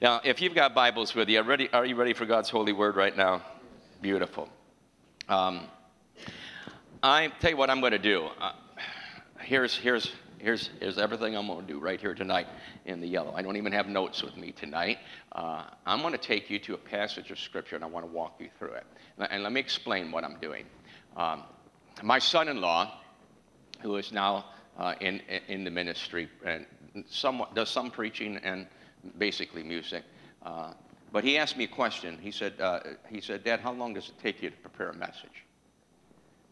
Now, if you've got Bibles with you, are, ready, are you ready for God's holy word right now? Beautiful. Um, I tell you what I'm going to do. Uh, here's, here's, here's, here's everything I'm going to do right here tonight in the yellow. I don't even have notes with me tonight. Uh, I'm going to take you to a passage of Scripture and I want to walk you through it. And let me explain what I'm doing. Um, my son in law, who is now uh, in, in the ministry and somewhat, does some preaching and basically music. Uh, but he asked me a question. He said, uh, he said, Dad, how long does it take you to prepare a message?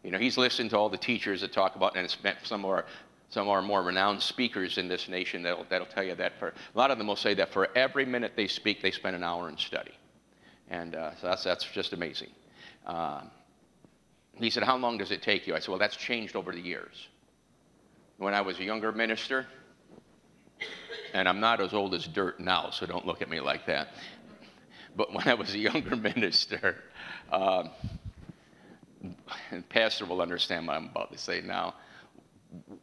You know, he's listened to all the teachers that talk about, and some our, some of our more renowned speakers in this nation that'll, that'll tell you that for, a lot of them will say that for every minute they speak, they spend an hour in study. And uh, so that's, that's just amazing. Uh, he said, How long does it take you? I said, Well, that's changed over the years. When I was a younger minister, and I'm not as old as dirt now, so don't look at me like that. But when I was a younger minister, um, and Pastor will understand what I'm about to say now.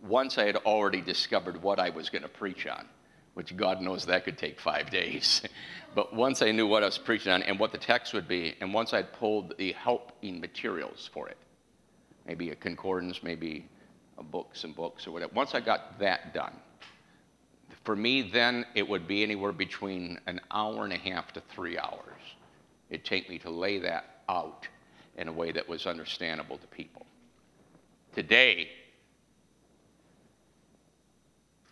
Once I had already discovered what I was going to preach on, which God knows that could take five days. but once I knew what I was preaching on and what the text would be, and once I'd pulled the helping materials for it, maybe a concordance, maybe a book, some books or whatever, once I got that done, for me, then it would be anywhere between an hour and a half to three hours. It'd take me to lay that out in a way that was understandable to people. Today,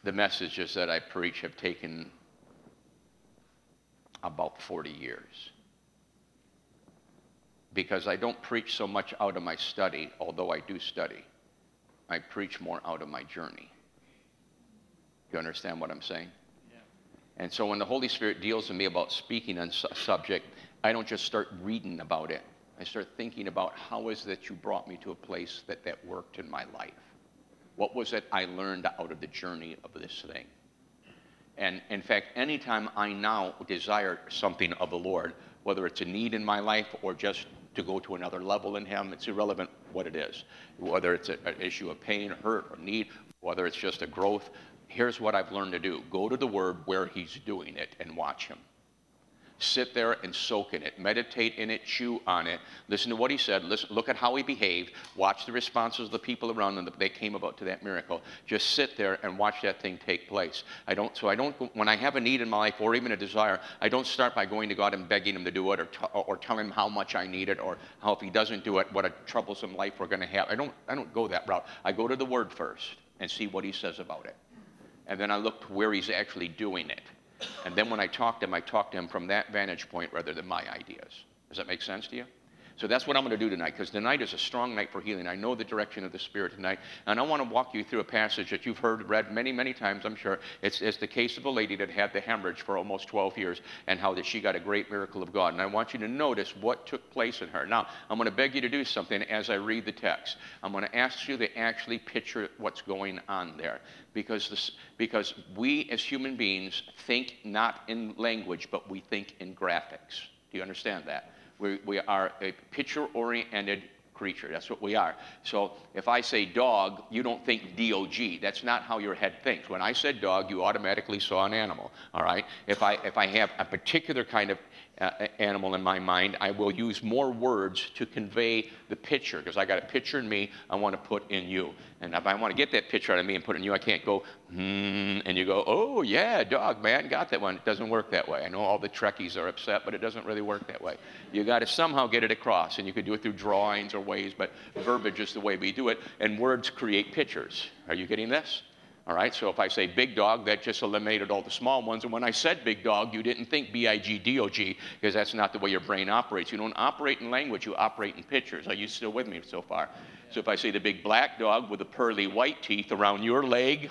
the messages that I preach have taken about 40 years. Because I don't preach so much out of my study, although I do study. I preach more out of my journey. You understand what I'm saying? Yeah. And so when the Holy Spirit deals with me about speaking on a subject, I don't just start reading about it. I start thinking about how is that you brought me to a place that that worked in my life? What was it I learned out of the journey of this thing? And in fact, anytime I now desire something of the Lord, whether it's a need in my life or just to go to another level in Him, it's irrelevant what it is. Whether it's an issue of pain, hurt, or need, whether it's just a growth, here's what I've learned to do go to the Word where He's doing it and watch Him. Sit there and soak in it, meditate in it, chew on it. Listen to what he said. Listen, look at how he behaved. Watch the responses of the people around him that they came about to that miracle. Just sit there and watch that thing take place. I don't. So I don't. When I have a need in my life or even a desire, I don't start by going to God and begging Him to do it or, t- or telling Him how much I need it or how if He doesn't do it, what a troublesome life we're going to have. I don't. I don't go that route. I go to the Word first and see what He says about it and then I look to where he's actually doing it. And then when I talk to him, I talk to him from that vantage point rather than my ideas. Does that make sense to you? So that's what I'm going to do tonight because tonight is a strong night for healing. I know the direction of the Spirit tonight. And I want to walk you through a passage that you've heard read many, many times, I'm sure. It's, it's the case of a lady that had the hemorrhage for almost 12 years and how that she got a great miracle of God. And I want you to notice what took place in her. Now, I'm going to beg you to do something as I read the text. I'm going to ask you to actually picture what's going on there because, this, because we as human beings think not in language, but we think in graphics. Do you understand that? We, we are a picture oriented creature. That's what we are. So if I say dog, you don't think D-O-G. That's not how your head thinks. When I said dog, you automatically saw an animal. All right. If I if I have a particular kind of uh, animal in my mind, I will use more words to convey the picture because I got a picture in me I want to put in you. And if I want to get that picture out of me and put it in you, I can't go, hmm, and you go, oh, yeah, dog, man, got that one. It doesn't work that way. I know all the Trekkies are upset, but it doesn't really work that way. You got to somehow get it across, and you could do it through drawings or ways, but verbiage is the way we do it, and words create pictures. Are you getting this? All right, so if I say big dog, that just eliminated all the small ones. And when I said big dog, you didn't think B I G D O G, because that's not the way your brain operates. You don't operate in language, you operate in pictures. Are you still with me so far? So if I say the big black dog with the pearly white teeth around your leg,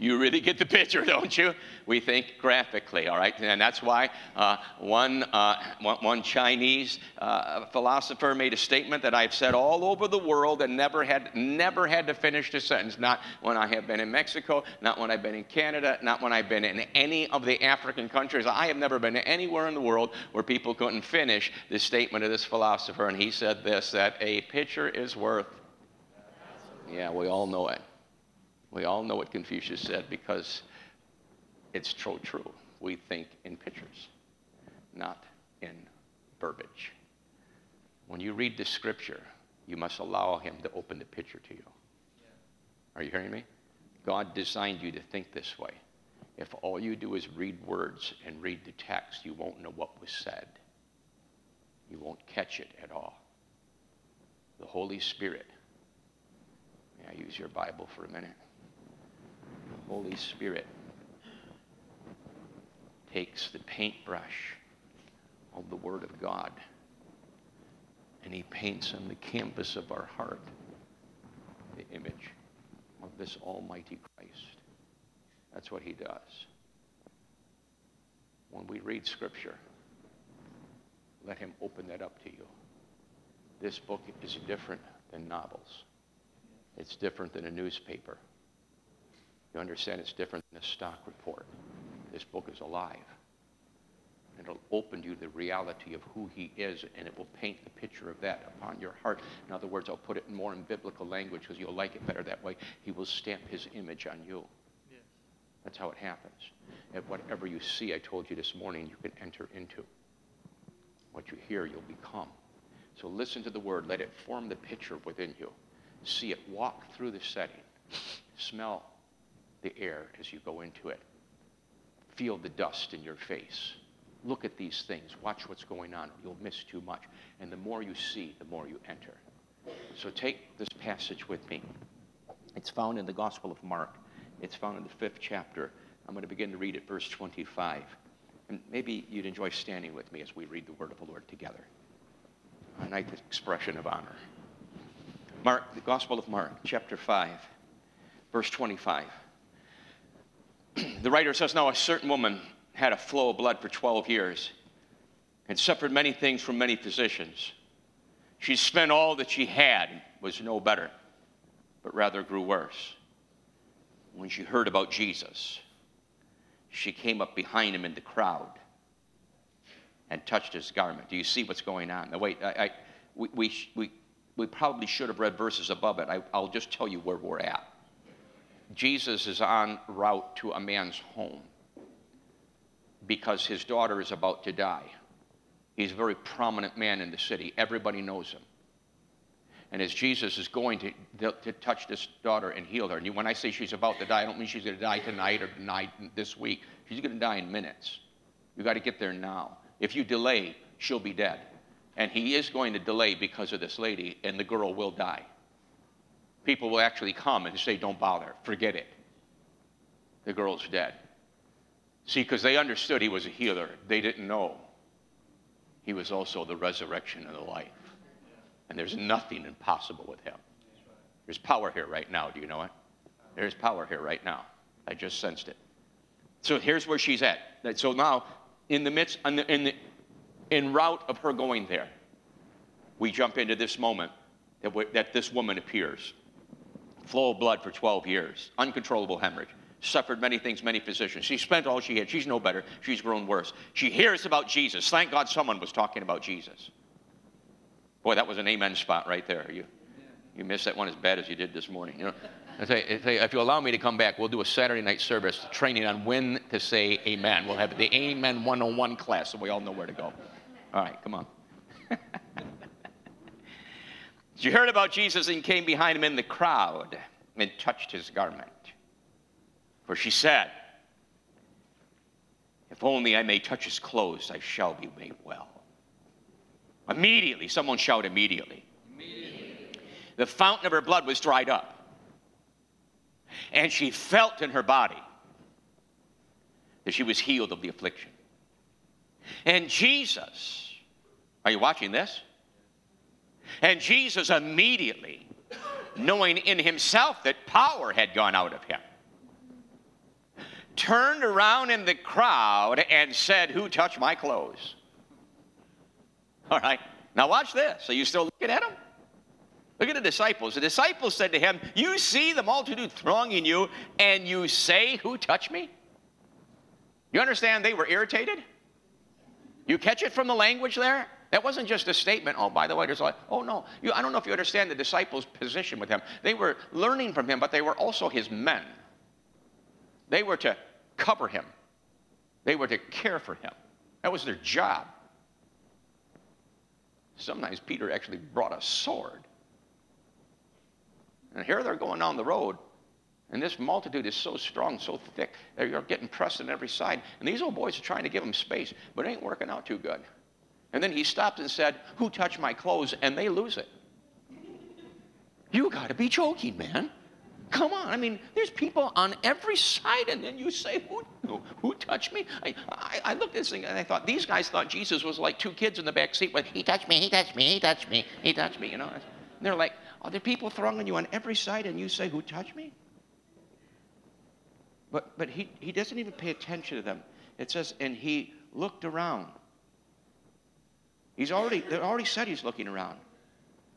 you really get the picture, don't you? We think graphically, all right? And that's why uh, one, uh, one Chinese uh, philosopher made a statement that I've said all over the world and never had, never had to finish the sentence. Not when I have been in Mexico, not when I've been in Canada, not when I've been in any of the African countries. I have never been anywhere in the world where people couldn't finish the statement of this philosopher. And he said this that a picture is worth. Yeah, we all know it. We all know what Confucius said because it's so true. We think in pictures. not in verbiage. When you read the scripture, you must allow him to open the picture to you. Are you hearing me? God designed you to think this way. If all you do is read words and read the text, you won't know what was said. You won't catch it at all. The Holy Spirit. May I use your Bible for a minute? Holy Spirit takes the paintbrush of the Word of God and He paints on the canvas of our heart the image of this Almighty Christ. That's what He does. When we read Scripture, let Him open that up to you. This book is different than novels. It's different than a newspaper. You understand it's different than a stock report. This book is alive. And It'll open you the reality of who he is, and it will paint the picture of that upon your heart. In other words, I'll put it more in biblical language because you'll like it better that way. He will stamp his image on you. Yes. That's how it happens. And whatever you see, I told you this morning, you can enter into. What you hear, you'll become. So listen to the word. Let it form the picture within you. See it. Walk through the setting. Smell the air as you go into it. Feel the dust in your face. Look at these things. Watch what's going on. You'll miss too much. And the more you see, the more you enter. So take this passage with me. It's found in the Gospel of Mark. It's found in the fifth chapter. I'm going to begin to read at verse 25. And maybe you'd enjoy standing with me as we read the word of the Lord together. A nice expression of honor. Mark, the Gospel of Mark, chapter 5, verse 25. The writer says, Now a certain woman had a flow of blood for 12 years and suffered many things from many physicians. She spent all that she had, and was no better, but rather grew worse. When she heard about Jesus, she came up behind him in the crowd and touched his garment. Do you see what's going on? Now, wait, I, I, we, we, we, we probably should have read verses above it. I, I'll just tell you where we're at. Jesus is on route to a man's home because his daughter is about to die. He's a very prominent man in the city. Everybody knows him. And as Jesus is going to, to touch this daughter and heal her, and when I say she's about to die, I don't mean she's going to die tonight or tonight this week. She's going to die in minutes. You've got to get there now. If you delay, she'll be dead. And he is going to delay because of this lady, and the girl will die. People will actually come and say, Don't bother, forget it. The girl's dead. See, because they understood he was a healer, they didn't know he was also the resurrection and the life. And there's nothing impossible with him. There's power here right now. Do you know it? There's power here right now. I just sensed it. So here's where she's at. So now, in the midst, in the, in, the, in route of her going there, we jump into this moment that, that this woman appears. Flow of blood for 12 years, uncontrollable hemorrhage suffered many things, many physicians. She spent all she had. She's no better. She's grown worse. She hears about Jesus. Thank God someone was talking about Jesus. Boy, that was an amen spot right there. You, you missed that one as bad as you did this morning. You know, I say, say, if you allow me to come back, we'll do a Saturday night service training on when to say amen. We'll have the Amen 101 class so we all know where to go. All right, come on. she heard about Jesus and came behind him in the crowd and touched his garment. For she said, If only I may touch his clothes, I shall be made well. Immediately, someone shout immediately. immediately. The fountain of her blood was dried up. And she felt in her body that she was healed of the affliction. And Jesus, are you watching this? And Jesus immediately, knowing in himself that power had gone out of him, turned around in the crowd and said, Who touched my clothes? All right. Now watch this. Are you still looking at him? Look at the disciples. The disciples said to him, You see the multitude thronging you, and you say, Who touched me? You understand they were irritated? You catch it from the language there? That wasn't just a statement, oh, by the way, there's like, oh no. You, I don't know if you understand the disciples' position with him. They were learning from him, but they were also his men. They were to cover him, they were to care for him. That was their job. Sometimes Peter actually brought a sword. And here they're going down the road, and this multitude is so strong, so thick, they're getting pressed on every side. And these old boys are trying to give them space, but it ain't working out too good. And then he stopped and said, Who touched my clothes? And they lose it. You got to be joking, man. Come on. I mean, there's people on every side, and then you say, Who, who, who touched me? I, I, I, looked at this thing and I thought, these guys thought Jesus was like two kids in the back seat with, He touched me, He touched me, He touched me, He touched me, you know. And they're like, Are there people thronging you on every side, and you say, Who touched me? But, but he, he doesn't even pay attention to them. It says, and he looked around. He's already, they already said he's looking around.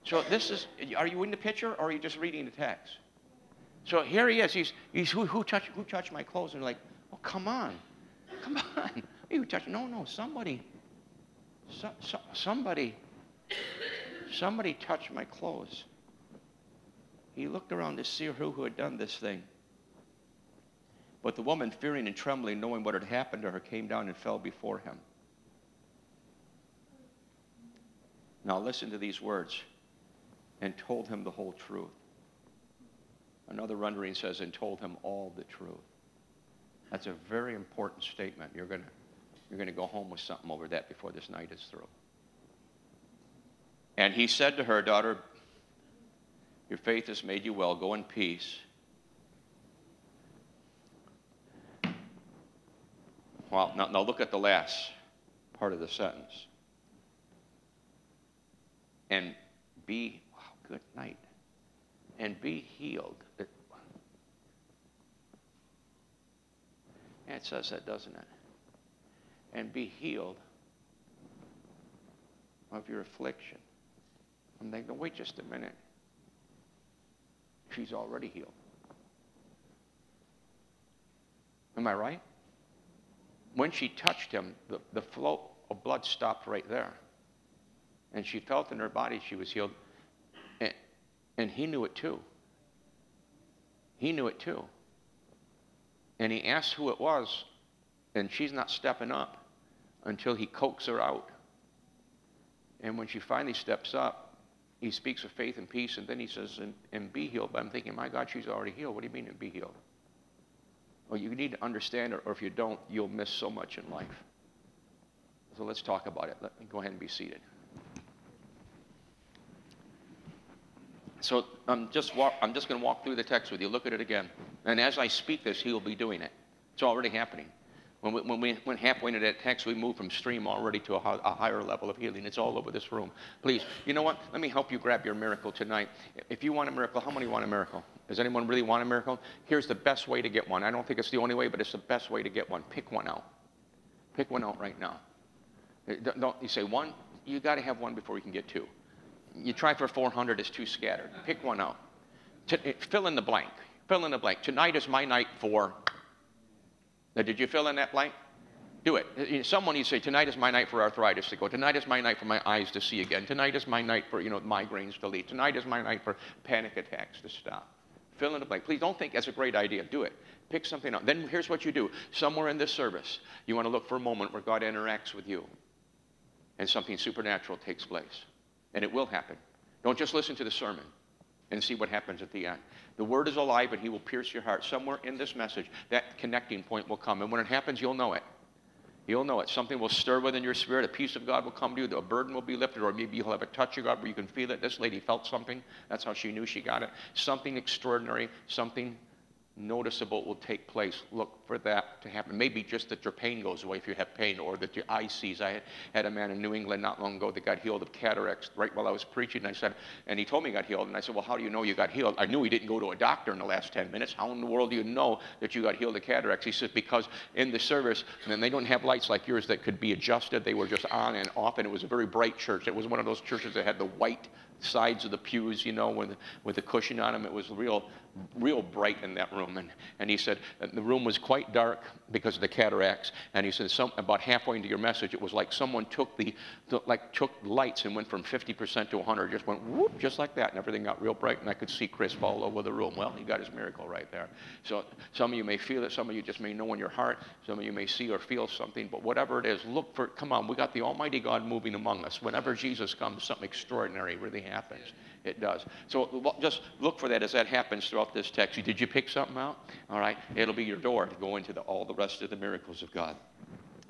So this is, are you in the picture or are you just reading the text? So here he is. He's, he's who, who, touched, who touched my clothes? And like, oh, come on. Come on. You touched, no, no, somebody, so, so, somebody, somebody touched my clothes. He looked around to see who, who had done this thing. But the woman, fearing and trembling, knowing what had happened to her, came down and fell before him. Now listen to these words and told him the whole truth. Another rendering says, and told him all the truth. That's a very important statement. You're going you're going to go home with something over that before this night is through. And he said to her, Daughter, your faith has made you well. Go in peace Well, now, now look at the last part of the sentence. And be, wow, good night. And be healed. It, it says that, doesn't it? And be healed of your affliction. I'm thinking, wait just a minute. She's already healed. Am I right? when she touched him, the, the flow of blood stopped right there. And she felt in her body she was healed. And, and he knew it too. He knew it too. And he asked who it was, and she's not stepping up until he coaxes her out. And when she finally steps up, he speaks of faith and peace, and then he says, and, and be healed. But I'm thinking, my God, she's already healed. What do you mean, and be healed? Well, you need to understand it, or if you don't, you'll miss so much in life. So let's talk about it. Let me go ahead and be seated. So I'm just, I'm just going to walk through the text with you. Look at it again. And as I speak this, he will be doing it. It's already happening. When we, when we went halfway into that text, we moved from stream already to a, a, higher level of healing. It's all over this room. Please, you know what? Let me help you grab your miracle tonight. If you want a miracle, how many want a miracle? Does anyone really want a miracle? Here's the best way to get one. I don't think it's the only way, but it's the best way to get one. Pick one out. Pick one out right now. Uh, don't you say one? You got to have one before you can get two. You try for 400, it's too scattered. Pick one out. To, uh, fill in the blank. Fill in the blank. Tonight is my night for now, did you fill in that blank? Do it. Someone you say, tonight is my night for arthritis to go. Tonight is my night for my eyes to see again. Tonight is my night for, you know, migraines to leave. Tonight is my night for panic attacks to stop. Fill in the blank. Please don't think that's a great idea. Do it. Pick something out. Then here's what you do. Somewhere in this service, you want to look for a moment where God interacts with you and something supernatural takes place. And it will happen. Don't just listen to the sermon and see what happens at the end. The word is alive and he will pierce your heart. Somewhere in this message, that connecting point will come. And when it happens, you'll know it. You'll know it. Something will stir within your spirit. A peace of God will come to you. A burden will be lifted, or maybe you'll have a touch of God where you can feel it. This lady felt something. That's how she knew she got it. Something extraordinary, something noticeable will take place. Look for that to happen. Maybe just that your pain goes away if you have pain, or that your eye sees. I had a man in New England not long ago that got healed of cataracts right while I was preaching. And I said, and he told me he got healed. And I said, Well, how do you know you got healed? I knew he didn't go to a doctor in the last 10 minutes. How in the world do you know that you got healed of cataracts? He says, Because in the service, and they don't have lights like yours that could be adjusted. They were just on and off, and it was a very bright church. It was one of those churches that had the white sides of the pews, you know, with, with the cushion on them. It was real, real bright in that room. And, and he said uh, the room was quite dark. because of the cataracts. And he said, some, about halfway into your message, it was like someone took the, the, like took lights and went from 50% to 100, just went whoop, just like that, and everything got real bright, and I could see Chris fall over the room. Well, he got his miracle right there. So some of you may feel it, some of you just may know in your heart, some of you may see or feel something, but whatever it is, look for, come on, we got the Almighty God moving among us. Whenever Jesus comes, something extraordinary really happens. It does. So just look for that as that happens throughout this text. Did you pick something out? All right. It'll be your door to go into the, all the rest of the miracles of God.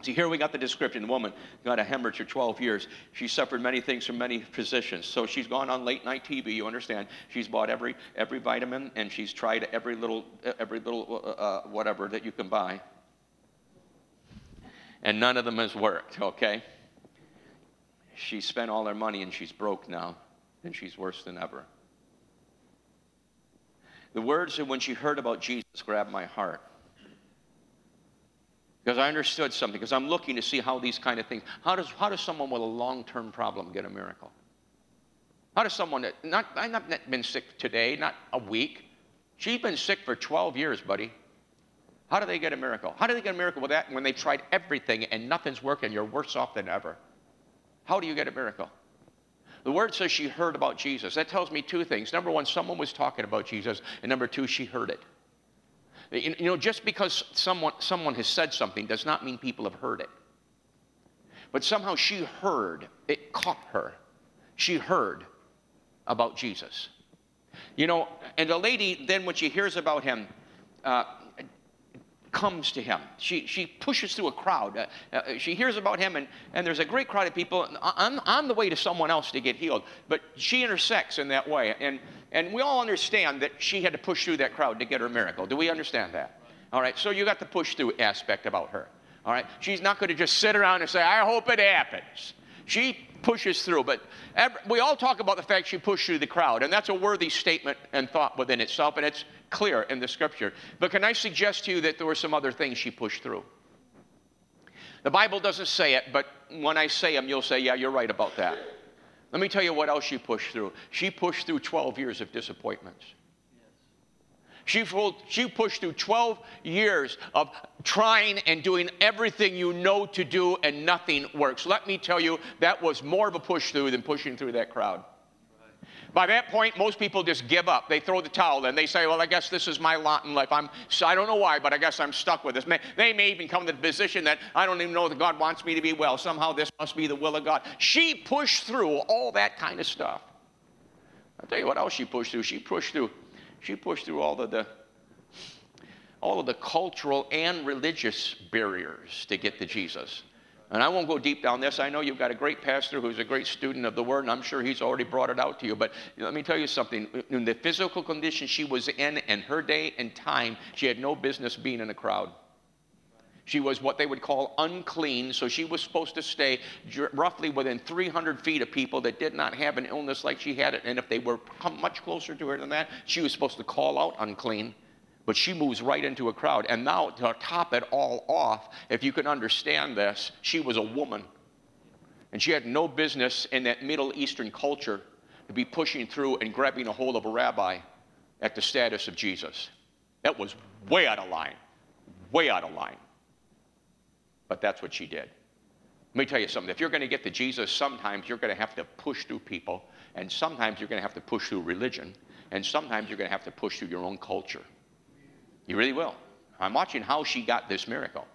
See, here we got the description. The woman got a hemorrhage for 12 years. She suffered many things from many physicians. So she's gone on late night TV. You understand? She's bought every every vitamin and she's tried every little every little uh, uh whatever that you can buy. And none of them has worked. Okay. She spent all her money and she's broke now and she's worse than ever. The words that when she heard about Jesus grabbed my heart. Because I understood something, because I'm looking to see how these kind of things, how does, how does someone with a long term problem get a miracle? How does someone that, not, I've not been sick today, not a week. She's been sick for 12 years, buddy. How do they get a miracle? How do they get a miracle with that when they've tried everything and nothing's working? You're worse off than ever. How do you get a miracle? The word says she heard about Jesus. That tells me two things. Number one, someone was talking about Jesus, and number two, she heard it. You know, just because someone, someone has said something does not mean people have heard it. But somehow she heard, it caught her. She heard about Jesus. You know, and the lady, then when she hears about him, uh, comes to him. She, she pushes through a crowd. Uh, uh, she hears about him, and, and there's a great crowd of people on, on the way to someone else to get healed. But she intersects in that way. And, and we all understand that she had to push through that crowd to get her miracle. Do we understand that? All right, so you got the push through aspect about her. All right, she's not going to just sit around and say, I hope it happens. She pushes through, but every, we all talk about the fact she pushed through the crowd, and that's a worthy statement and thought within itself, and it's clear in the scripture. But can I suggest to you that there were some other things she pushed through? The Bible doesn't say it, but when I say them, you'll say, Yeah, you're right about that. Let me tell you what else she pushed through. She pushed through 12 years of disappointments. She, she pushed through 12 years of trying and doing everything you know to do, and nothing works. Let me tell you, that was more of a push through than pushing through that crowd. By that point, most people just give up. They throw the towel and they say, Well, I guess this is my lot in life. I'm, I don't know why, but I guess I'm stuck with this. They may even come to the position that I don't even know that God wants me to be well. Somehow this must be the will of God. She pushed through all that kind of stuff. I'll tell you what else she pushed through. She pushed through, she pushed through all of the all of the cultural and religious barriers to get to Jesus. And I won't go deep down this. I know you've got a great pastor who's a great student of the word, and I'm sure he's already brought it out to you. But let me tell you something. In the physical condition she was in and her day and time, she had no business being in a crowd. She was what they would call unclean, so she was supposed to stay roughly within 300 feet of people that did not have an illness like she had it. And if they were much closer to her than that, she was supposed to call out unclean. But she moves right into a crowd. And now, to top it all off, if you can understand this, she was a woman. And she had no business in that Middle Eastern culture to be pushing through and grabbing a hold of a rabbi at the status of Jesus. That was way out of line. Way out of line. But that's what she did. Let me tell you something. If you're going to get to Jesus, sometimes you're going to have to push through people, and sometimes you're going to have to push through religion, and sometimes you're going to have to push through your own culture. You really will. I'm watching how she got this miracle.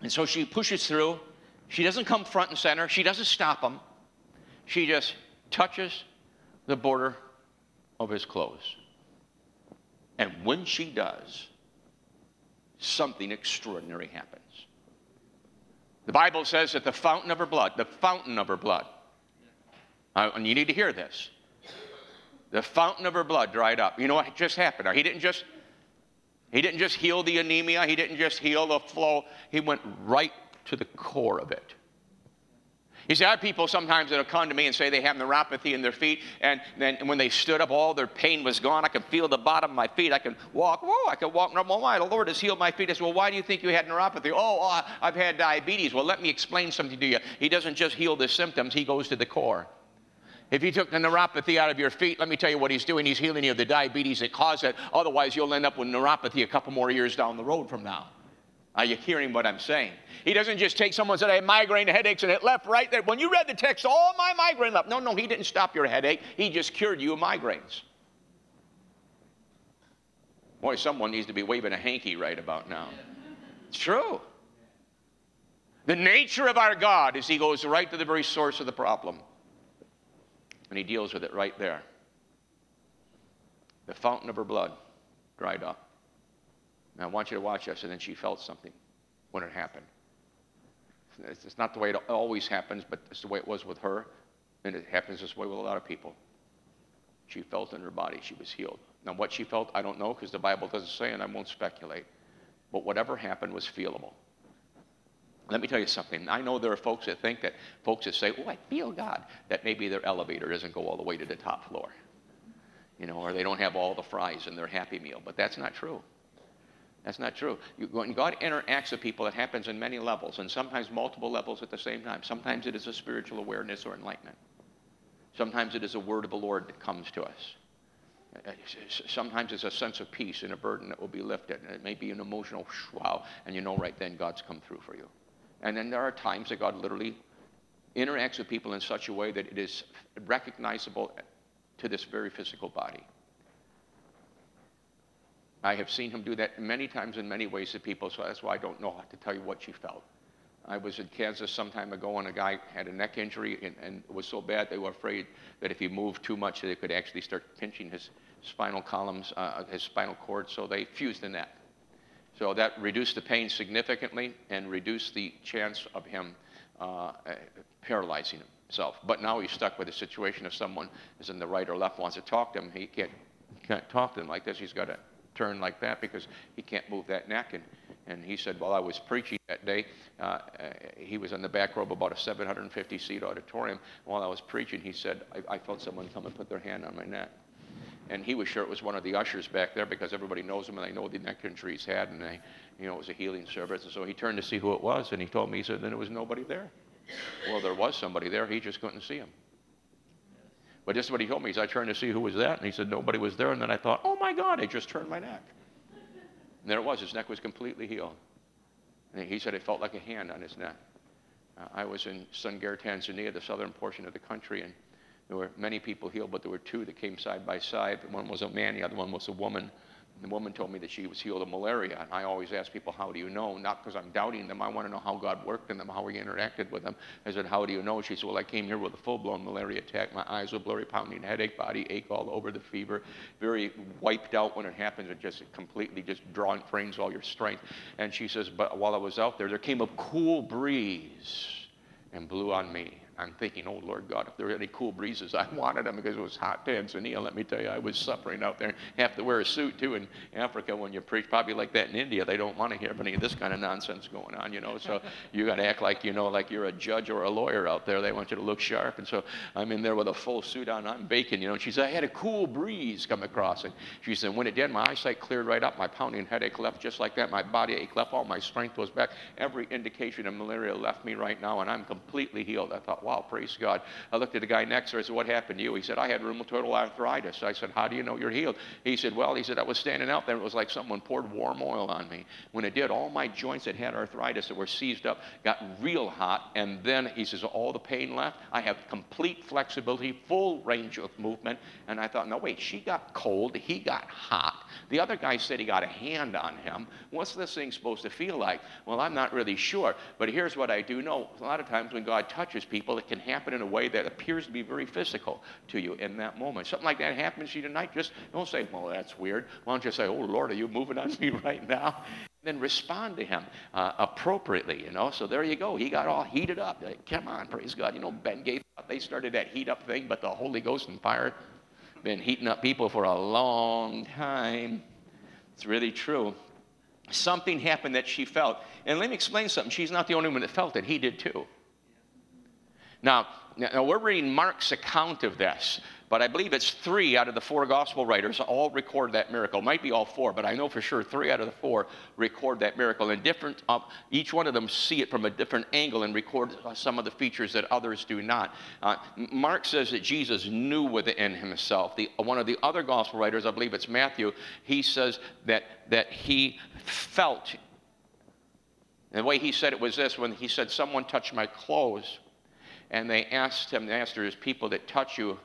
And so she pushes through. She doesn't come front and center. She doesn't stop him. She just touches the border of his clothes. And when she does, something extraordinary happens. The Bible says that the fountain of her blood, the fountain of her blood, uh, and you need to hear this, the fountain of her blood dried up. You know what just happened? He didn't just he didn't just heal the anemia, he didn't just heal the flow, he went right to the core of it. You see, I have people sometimes that'll come to me and say they have neuropathy in their feet, and then when they stood up, all their pain was gone. I could feel the bottom of my feet. I can walk. Whoa, I can walk normal. Why? The Lord has healed my feet. I said, Well, why do you think you had neuropathy? Oh, oh, I've had diabetes. Well, let me explain something to you. He doesn't just heal the symptoms, He goes to the core. If he took the neuropathy out of your feet, let me tell you what he's doing. He's healing you of the diabetes that caused it. Otherwise, you'll end up with neuropathy a couple more years down the road from now. Are you hearing what I'm saying? He doesn't just take someone and say, I have migraine headaches, and it left right there. When you read the text, all my migraine left. No, no, he didn't stop your headache. He just cured you of migraines. Boy, someone needs to be waving a hanky right about now. It's true. The nature of our God is He goes right to the very source of the problem. And He deals with it right there. The fountain of her blood dried up. Now, I want you to watch this. And then she felt something when it happened. It's not the way it always happens, but it's the way it was with her. And it happens this way with a lot of people. She felt in her body she was healed. Now, what she felt, I don't know because the Bible doesn't say, and I won't speculate. But whatever happened was feelable. Let me tell you something. I know there are folks that think that folks that say, Oh, I feel God, that maybe their elevator doesn't go all the way to the top floor. You know, or they don't have all the fries in their Happy Meal. But that's not true. That's not true. You, when God interacts with people, it happens in many levels, and sometimes multiple levels at the same time. Sometimes it is a spiritual awareness or enlightenment. Sometimes it is a word of the Lord that comes to us. Uh, sometimes it's a sense of peace and a burden that will be lifted. And it may be an emotional wow, and you know right then God's come through for you. And then there are times that God literally interacts with people in such a way that it is recognizable to this very physical body. I have seen him do that many times in many ways to people, so that's why I don't know how to tell you what she felt. I was in Kansas some time ago, and a guy had a neck injury, and, and, it was so bad they were afraid that if he moved too much, they could actually start pinching his spinal columns, uh, his spinal cord, so they fused the neck. So that reduced the pain significantly and reduced the chance of him uh, paralyzing himself. But now he's stuck with a situation if someone is in the right or left wants to talk to him, he can't, can't talk to them like this. He's got to turn like that because he can't move that neck. And, and he said, while I was preaching that day, uh, uh, he was in the back row of about a 750 seat auditorium. While I was preaching, he said, I, I felt someone come and put their hand on my neck and he was sure it was one of the ushers back there because everybody knows him and they know the neck injury he's had, and they, you know, it was a healing service. And so he turned to see who it was, and he told me, he said, then there was nobody there. Well, there was somebody there. He just couldn't see him. But this is what he told me. Said, I turned to see who was that, and he said, nobody was there. And then I thought, oh my God, I just turned my neck. And there it was. His neck was completely healed. And he said it felt like a hand on his neck. Uh, I was in Songea, Tanzania, the southern portion of the country, and there were many people healed, but there were two that came side by side. One was a man, the other one was a woman. The woman told me that she was healed of malaria. And I always ask people, How do you know? Not because I'm doubting them. I want to know how God worked in them, how He interacted with them. I said, How do you know? She said, Well, I came here with a full blown malaria attack. My eyes were blurry, pounding headache, body ache all over, the fever. Very wiped out when it happens. It just completely just drawing, drains all your strength. And she says, But while I was out there, there came a cool breeze and blew on me. I'm thinking, oh Lord God, if there were any cool breezes, I wanted them because it was hot Tanzania. Let me tell you, I was suffering out there. You have to wear a suit too in Africa when you preach. Probably like that in India. They don't want to hear any of this kind of nonsense going on, you know. So you got to act like you know, like you're a judge or a lawyer out there. They want you to look sharp. And so I'm in there with a full suit on. I'm baking, you know. And she said, I had a cool breeze come across. And she said, when it did, my eyesight cleared right up. My pounding headache left just like that. My body ache left. All my strength was back. Every indication of malaria left me right now, and I'm completely healed. I thought, wow, praise God. I looked at the guy next to her. I said, What happened to you? He said, I had rheumatoid arthritis. I said, How do you know you're healed? He said, Well, he said, I was standing out there. It was like someone poured warm oil on me. When it did, all my joints that had arthritis that were seized up got real hot. And then he says, All the pain left. I have complete flexibility, full range of movement. And I thought, No, wait, she got cold. He got hot. The other guy said he got a hand on him. What's this thing supposed to feel like? Well, I'm not really sure. But here's what I do know a lot of times when God touches people, it can happen in a way that appears to be very physical to you in that moment. Something like that happens to you tonight, just don't say, well, that's weird. Why don't you say, oh, Lord, are you moving on me right now? then respond to him uh, appropriately, you know. So there you go. He got all heated up. Like, Come on, praise God. You know, Ben Gay, they started that heat up thing, but the Holy Ghost and fire been heating up people for a long time. It's really true. Something happened that she felt. And let me explain something. She's not the only one that felt it. He did too. Now, now, we're reading Mark's account of this, but I believe it's three out of the four gospel writers all record that miracle. Might be all four, but I know for sure three out of the four record that miracle. And different, uh, each one of them see it from a different angle and record uh, some of the features that others do not. Uh, Mark says that Jesus knew within himself. The, one of the other gospel writers, I believe it's Matthew, he says that, that he felt. And the way he said it was this when he said, Someone touched my clothes and they asked him, they asked there's people that touch you,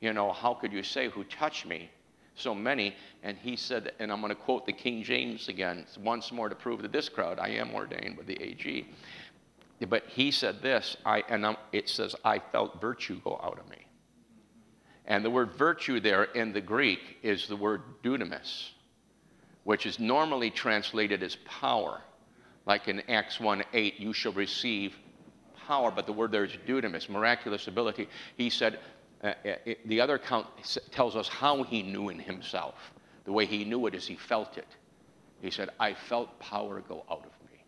you know, how could you say who touched me? So many. And he said, and I'm going to quote the King James again, once more to prove to this crowd, I am ordained with the AG. But he said this, I, and I'm, it says, I felt virtue go out of me. And the word virtue there in the Greek is the word dunamis, which is normally translated as power. Like in Acts 1 8, you shall receive power, but the word there is dunamis, miraculous ability. He said, uh, uh it, the other account tells us how he knew in himself. The way he knew it is he felt it. He said, I felt power go out of me.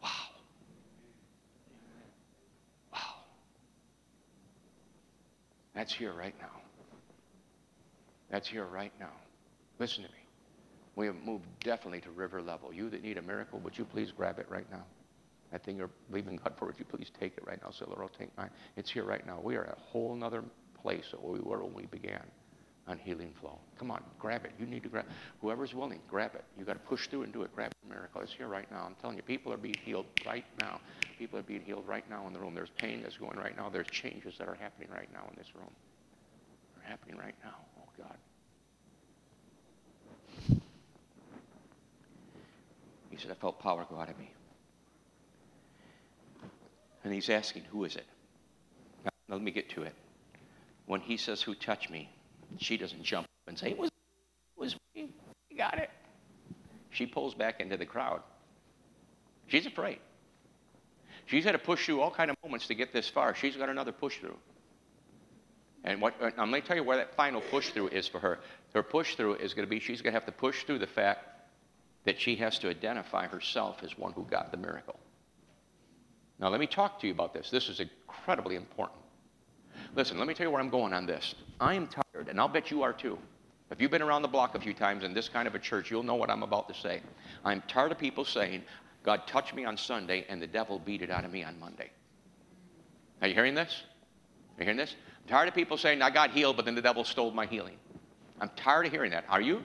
Wow. Wow. That's here right now. That's here right now. Listen to me. We have moved definitely to river level. You that need a miracle, would you please grab it right now? That thing you're believing God for, would you please take it right now? Say, Lord, I'll take mine. It's here right now. We are at a whole other place of where we were when we began on Healing Flow. Come on, grab it. You need to grab Whoever's willing, grab it. you got to push through and do it. Grab the miracle. It's here right now. I'm telling you, people are being healed right now. People are being healed right now in the room. There's pain that's going right now. There's changes that are happening right now in this room. They're happening right now. Oh, God. He said, I felt power go out of me. And he's asking, Who is it? Now, let me get to it. When he says, Who touched me? she doesn't jump up and say, It was, it was me. You got it. She pulls back into the crowd. She's afraid. She's had to push through all kind of moments to get this far. She's got another push through. And what, I'm going to tell you where that final push through is for her. Her push through is going to be she's going to have to push through the fact that she has to identify herself as one who got the miracle. Now, let me talk to you about this. This is incredibly important. Listen, let me tell you where I'm going on this. I am tired, and I'll bet you are too. If you've been around the block a few times in this kind of a church, you'll know what I'm about to say. I'm tired of people saying, God touched me on Sunday and the devil beat it out of me on Monday. Are you hearing this? Are you hearing this? I'm tired of people saying, I got healed, but then the devil stole my healing. I'm tired of hearing that. Are you?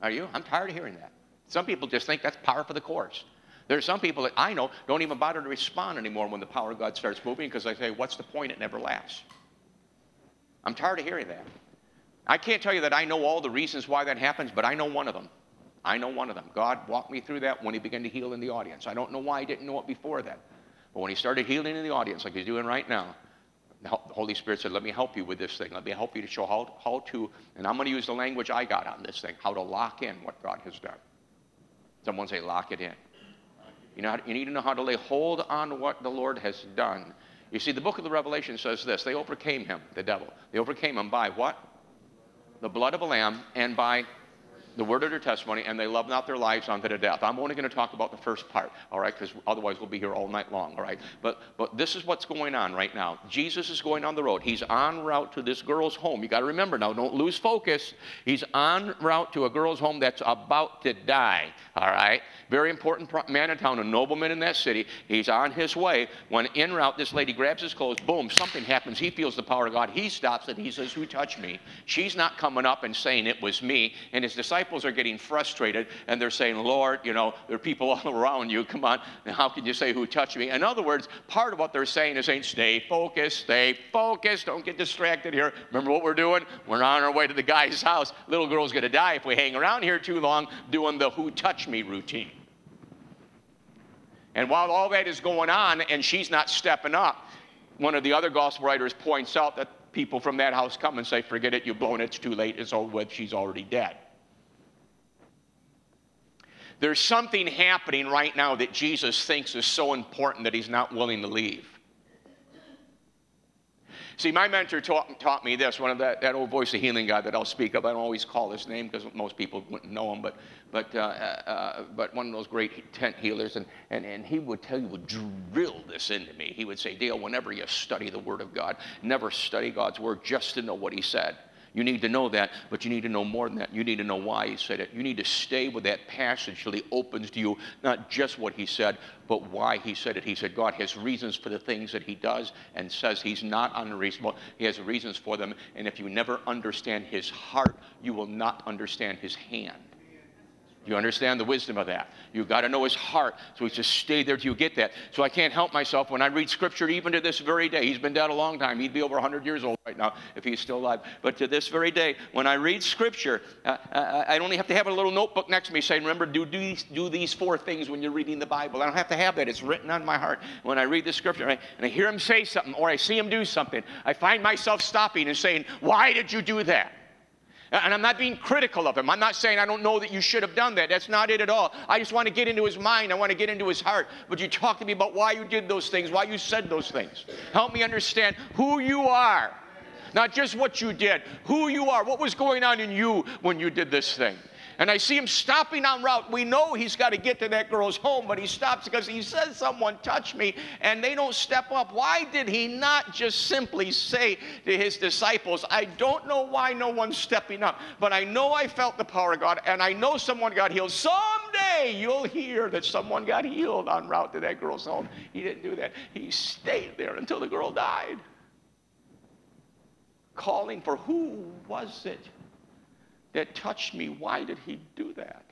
Are you? I'm tired of hearing that. Some people just think that's par for the course. There are some people that I know don't even bother to respond anymore when the power of God starts moving because they say, What's the point? It never lasts. I'm tired of hearing that. I can't tell you that I know all the reasons why that happens, but I know one of them. I know one of them. God walked me through that when He began to heal in the audience. I don't know why I didn't know it before then. But when He started healing in the audience, like He's doing right now, the Holy Spirit said, Let me help you with this thing. Let me help you to show how, how to, and I'm going to use the language I got on this thing, how to lock in what God has done. Someone say, Lock it in. You, know, you need to know how to lay hold on what the Lord has done. You see, the book of the Revelation says this they overcame him, the devil. They overcame him by what? The blood of a lamb and by the word of their testimony, and they love not their lives unto the death. I'm only going to talk about the first part, all right, because otherwise we'll be here all night long, all right? But, but this is what's going on right now. Jesus is going on the road. He's en route to this girl's home. You got to remember now, don't lose focus. He's en route to a girl's home that's about to die, all right? Very important man in town, a nobleman in that city. He's on his way. When en route, this lady grabs his clothes, boom, something happens. He feels the power of God. He stops it. He says, Who touched me? She's not coming up and saying it was me. And his disciples disciples are getting frustrated and they're saying, Lord, you know, there are people all around you. Come on. How can you say who touched me? In other words, part of what they're saying is saying, stay focused, stay focused. Don't get distracted here. Remember what we're doing? We're on our way to the guy's house. Little girl's going to die if we hang around here too long doing the who touched me routine. And while all that is going on and she's not stepping up, one of the other gospel writers points out that people from that house come and say, Forget it, you've blown it, it's too late, it's over with, she's already dead. There's something happening right now that Jesus thinks is so important that he's not willing to leave. See, my mentor taught, taught me this, one of that, that old voice of healing guy that I'll speak of. I don't always call his name because most people wouldn't know him, but, but, uh, uh, but one of those great tent healers. And, and, and he would tell you, would drill this into me. He would say, Dale, whenever you study the Word of God, never study God's Word just to know what He said. You need to know that, but you need to know more than that. You need to know why he said it. You need to stay with that passage till he opens to you not just what he said, but why he said it. He said God has reasons for the things that he does and says he's not unreasonable. He has reasons for them. And if you never understand his heart, you will not understand his hand. You understand the wisdom of that? You've got to know his heart. So he says, stay there till you get that. So I can't help myself when I read scripture, even to this very day. He's been dead a long time. He'd be over 100 years old right now if he's still alive. But to this very day, when I read scripture, uh, uh, I only have to have a little notebook next to me saying, remember, do, do, these, do these four things when you're reading the Bible. I don't have to have that. It's written on my heart. When I read the scripture and I hear him say something or I see him do something, I find myself stopping and saying, why did you do that? And I'm not being critical of him. I'm not saying I don't know that you should have done that. That's not it at all. I just want to get into his mind. I want to get into his heart. But you talk to me about why you did those things, why you said those things. Help me understand who you are. Not just what you did, who you are, what was going on in you when you did this thing. And I see him stopping en route. We know he's got to get to that girl's home, but he stops because he says, Someone touched me, and they don't step up. Why did he not just simply say to his disciples, I don't know why no one's stepping up, but I know I felt the power of God, and I know someone got healed. Someday you'll hear that someone got healed en route to that girl's home. He didn't do that. He stayed there until the girl died. Calling for who was it? That touched me. Why did he do that?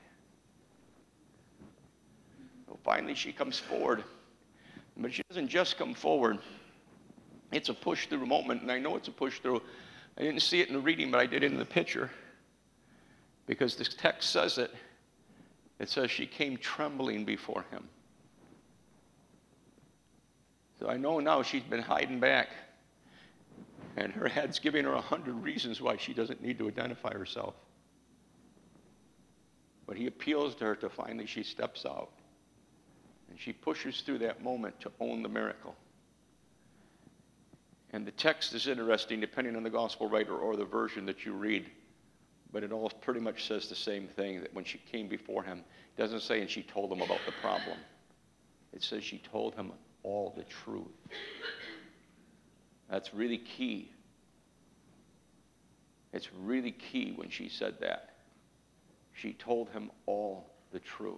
Finally, she comes forward. But she doesn't just come forward, it's a push through moment. And I know it's a push through. I didn't see it in the reading, but I did in the picture. Because this text says it. It says she came trembling before him. So I know now she's been hiding back. And her head's giving her a hundred reasons why she doesn't need to identify herself. But he appeals to her to finally she steps out. And she pushes through that moment to own the miracle. And the text is interesting depending on the gospel writer or the version that you read. But it all pretty much says the same thing that when she came before him, it doesn't say and she told him about the problem. It says she told him all the truth. That's really key. It's really key when she said that she told him all the truth.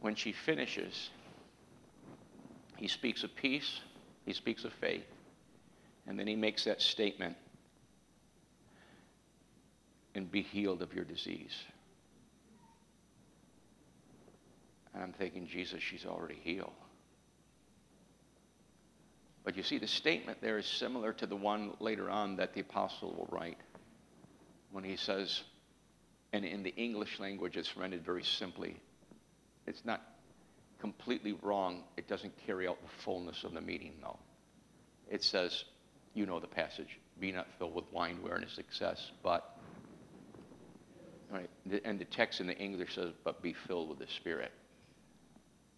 When she finishes, he speaks of peace, he speaks of faith, and then he makes that statement and be healed of your disease. And I'm thinking, Jesus, she's already healed. But you see, the statement there is similar to the one later on that the apostle will write when he says, and in the English language it's rendered very simply, it's not completely wrong. It doesn't carry out the fullness of the meaning, though. It says, you know the passage, be not filled with wine wherein is excess, but, right, and the text in the English says, but be filled with the Spirit.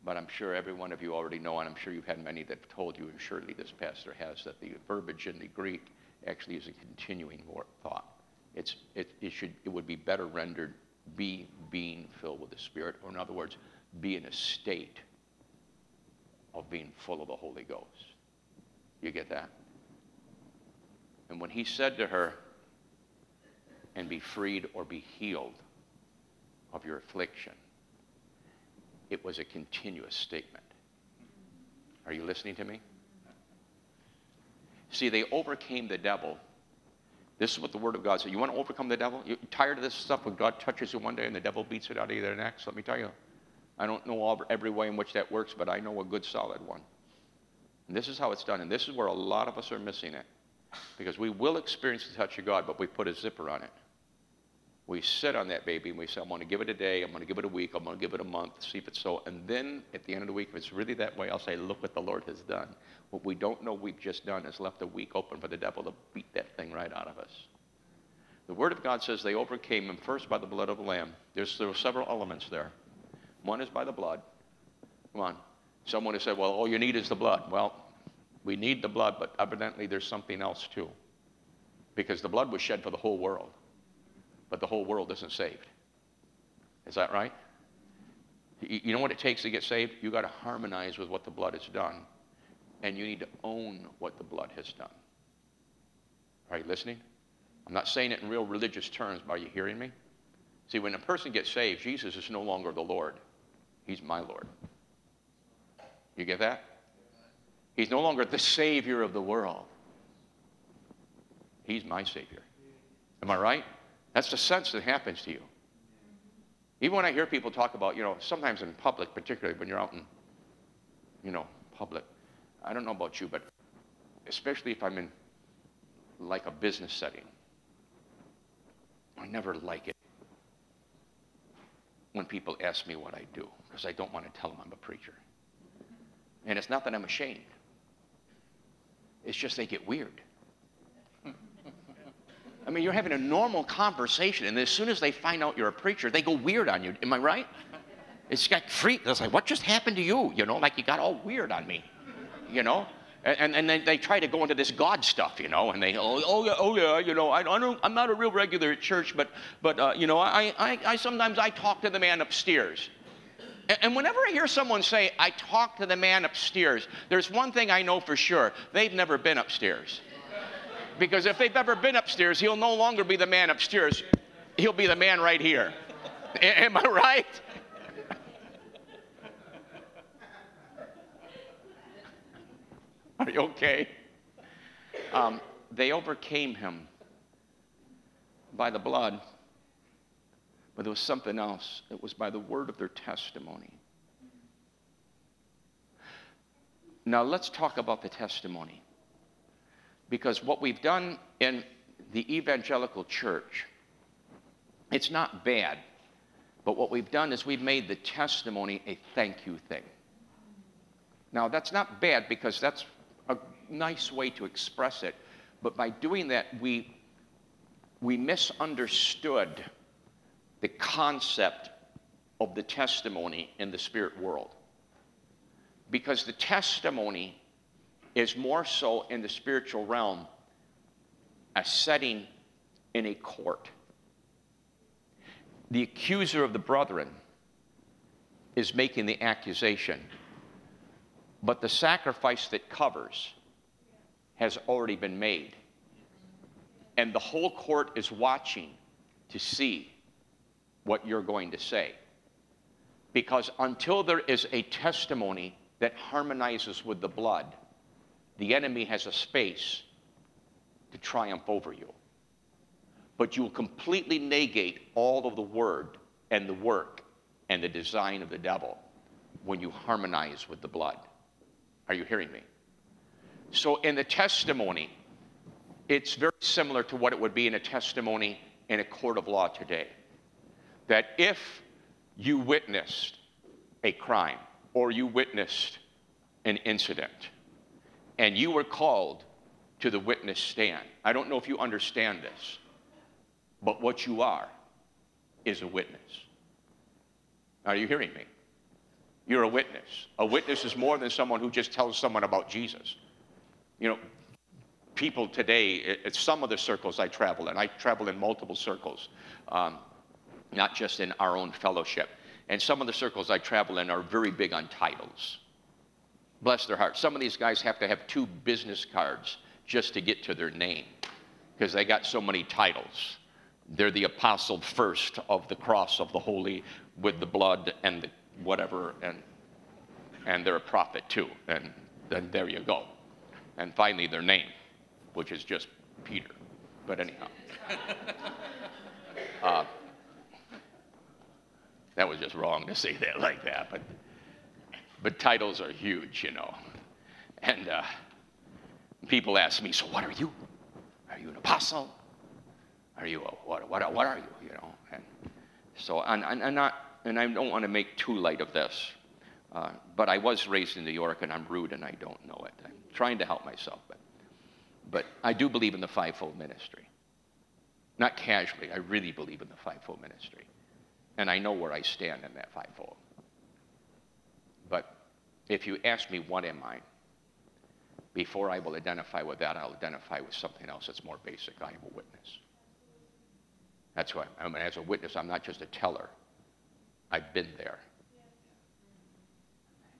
But I'm sure every one of you already know, and I'm sure you've had many that have told you, and surely this pastor has, that the verbiage in the Greek actually is a continuing thought. It's, it, it, should, it would be better rendered be being filled with the Spirit, or in other words, be in a state of being full of the Holy Ghost. You get that? And when he said to her, and be freed or be healed of your affliction, it was a continuous statement. Are you listening to me? See, they overcame the devil this is what the Word of God says. You want to overcome the devil? You're tired of this stuff when God touches you one day and the devil beats it out of you the next? Let me tell you. I don't know all, every way in which that works, but I know a good solid one. And this is how it's done. And this is where a lot of us are missing it. Because we will experience the touch of God, but we put a zipper on it. We sit on that baby and we say, I'm going to give it a day, I'm going to give it a week, I'm going to give it a month, see if it's so. And then at the end of the week, if it's really that way, I'll say, Look what the Lord has done. What we don't know we've just done is left a week open for the devil to beat that thing right out of us. The Word of God says they overcame him first by the blood of the Lamb. There's, there were several elements there. One is by the blood. Come on. Someone has said, well, all you need is the blood. Well, we need the blood, but evidently there's something else too. Because the blood was shed for the whole world, but the whole world isn't saved. Is that right? You know what it takes to get saved? You got to harmonize with what the blood has done, and you need to own what the blood has done. Are you listening? I'm not saying it in real religious terms, but are you hearing me? See, when a person gets saved, Jesus is no longer the Lord. He's my Lord. You get that? He's no longer the Savior of the world. He's my Savior. Am I right? That's the sense that happens to you. Even when I hear people talk about, you know, sometimes in public, particularly when you're out in, you know, public, I don't know about you, but especially if I'm in like a business setting, I never like it when people ask me what I do because I don't want to tell them I'm a preacher. And it's not that I'm ashamed, it's just they get weird. I mean, you're having a normal conversation, and as soon as they find out you're a preacher, they go weird on you. Am I right? It's got freak. It's like, what just happened to you? You know, like you got all weird on me. You know? And, and then they try to go into this God stuff, you know, and they, oh, oh yeah, oh yeah, you know, I, I don't, I'm not a real regular at church, but, but uh, you know, I, I, I sometimes I talk to the man upstairs. And, and whenever I hear someone say, I talk to the man upstairs, there's one thing I know for sure they've never been upstairs. Because if they've ever been upstairs, he'll no longer be the man upstairs, he'll be the man right here. A- am I right? Are you okay? Um, they overcame him by the blood, but there was something else. It was by the word of their testimony. Now, let's talk about the testimony. Because what we've done in the evangelical church, it's not bad, but what we've done is we've made the testimony a thank you thing. Now, that's not bad because that's a nice way to express it. But by doing that, we, we misunderstood the concept of the testimony in the spirit world. Because the testimony is more so in the spiritual realm a setting in a court. The accuser of the brethren is making the accusation but the sacrifice that covers has already been made. And the whole court is watching to see what you're going to say. Because until there is a testimony that harmonizes with the blood, the enemy has a space to triumph over you. But you will completely negate all of the word and the work and the design of the devil when you harmonize with the blood. Are you hearing me? So, in the testimony, it's very similar to what it would be in a testimony in a court of law today. That if you witnessed a crime or you witnessed an incident and you were called to the witness stand, I don't know if you understand this, but what you are is a witness. Are you hearing me? You're a witness. A witness is more than someone who just tells someone about Jesus. You know, people today, it's some of the circles I travel in, I travel in multiple circles, um, not just in our own fellowship. And some of the circles I travel in are very big on titles. Bless their hearts. Some of these guys have to have two business cards just to get to their name because they got so many titles. They're the apostle first of the cross of the holy with the blood and the whatever, and, and they're a prophet too. And then there you go. And finally, their name, which is just Peter. But anyhow. Uh, that was just wrong to say that like that, but, but titles are huge, you know. And uh, people ask me, so what are you? Are you an apostle? Are you a, what, what, what are you, you know? And so I'm, I'm not and I don't want to make too light of this, uh, but I was raised in New York and I'm rude and I don't know it. I'm trying to help myself, but, but I do believe in the fivefold ministry. Not casually, I really believe in the fivefold ministry. And I know where I stand in that fivefold. If you ask me, what am I? Before I will identify with that, I'll identify with something else that's more basic. I am a witness. That's why, I mean, as a witness, I'm not just a teller. I've been there.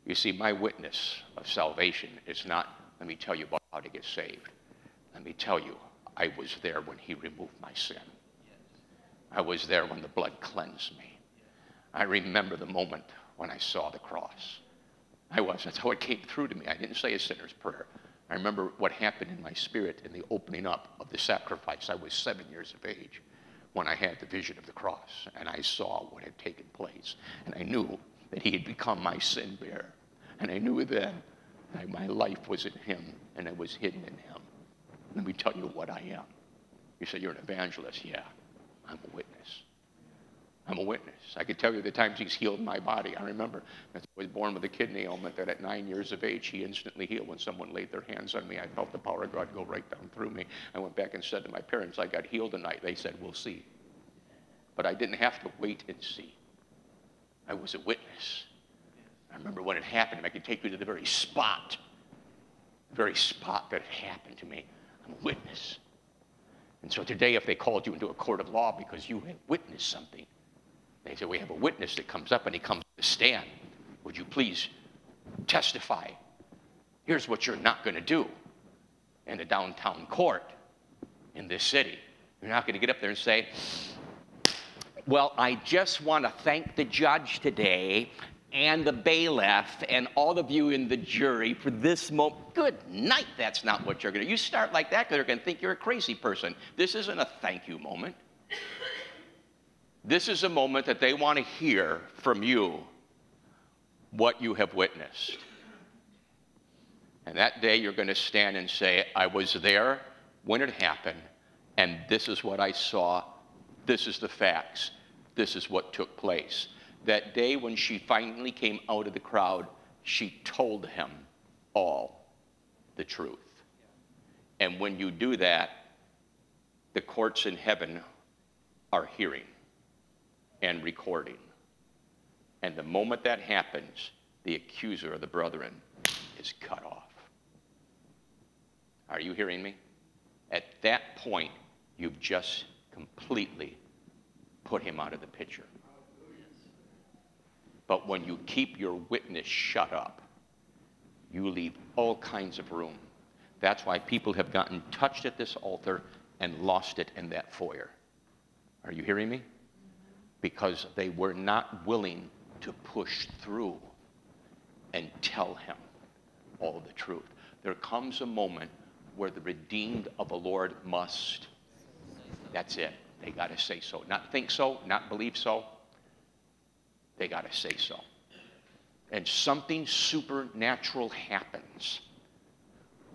You see, my witness of salvation is not, let me tell you about how to get saved. Let me tell you, I was there when he removed my sin. I was there when the blood cleansed me. I remember the moment when I saw the cross. I was. That's how it came through to me. I didn't say a sinner's prayer. I remember what happened in my spirit in the opening up of the sacrifice. I was seven years of age when I had the vision of the cross and I saw what had taken place. And I knew that he had become my sin bearer. And I knew then that my life was in him and it was hidden in him. Let me tell you what I am. You say, You're an evangelist. Yeah, I'm a witness. I'm a witness. I could tell you the times he's healed my body. I remember I was born with a kidney ailment that at nine years of age, he instantly healed. When someone laid their hands on me, I felt the power of God go right down through me. I went back and said to my parents, I got healed tonight. They said, We'll see. But I didn't have to wait and see. I was a witness. I remember when it happened. I could take you to the very spot, the very spot that it happened to me. I'm a witness. And so today, if they called you into a court of law because you had witnessed something, they say, We have a witness that comes up and he comes to stand. Would you please testify? Here's what you're not going to do in the downtown court in this city. You're not going to get up there and say, Well, I just want to thank the judge today and the bailiff and all of you in the jury for this moment. Good night. That's not what you're going to do. You start like that because they're going to think you're a crazy person. This isn't a thank you moment. This is a moment that they want to hear from you what you have witnessed. And that day you're going to stand and say, I was there when it happened, and this is what I saw. This is the facts. This is what took place. That day when she finally came out of the crowd, she told him all the truth. And when you do that, the courts in heaven are hearing and recording. And the moment that happens, the accuser of the brethren is cut off. Are you hearing me? At that point, you've just completely put him out of the picture. But when you keep your witness shut up, you leave all kinds of room. That's why people have gotten touched at this altar and lost it in that foyer. Are you hearing me? Because they were not willing to push through and tell him all the truth. There comes a moment where the redeemed of the Lord must. That's it. They got to say so. Not think so, not believe so. They got to say so. And something supernatural happens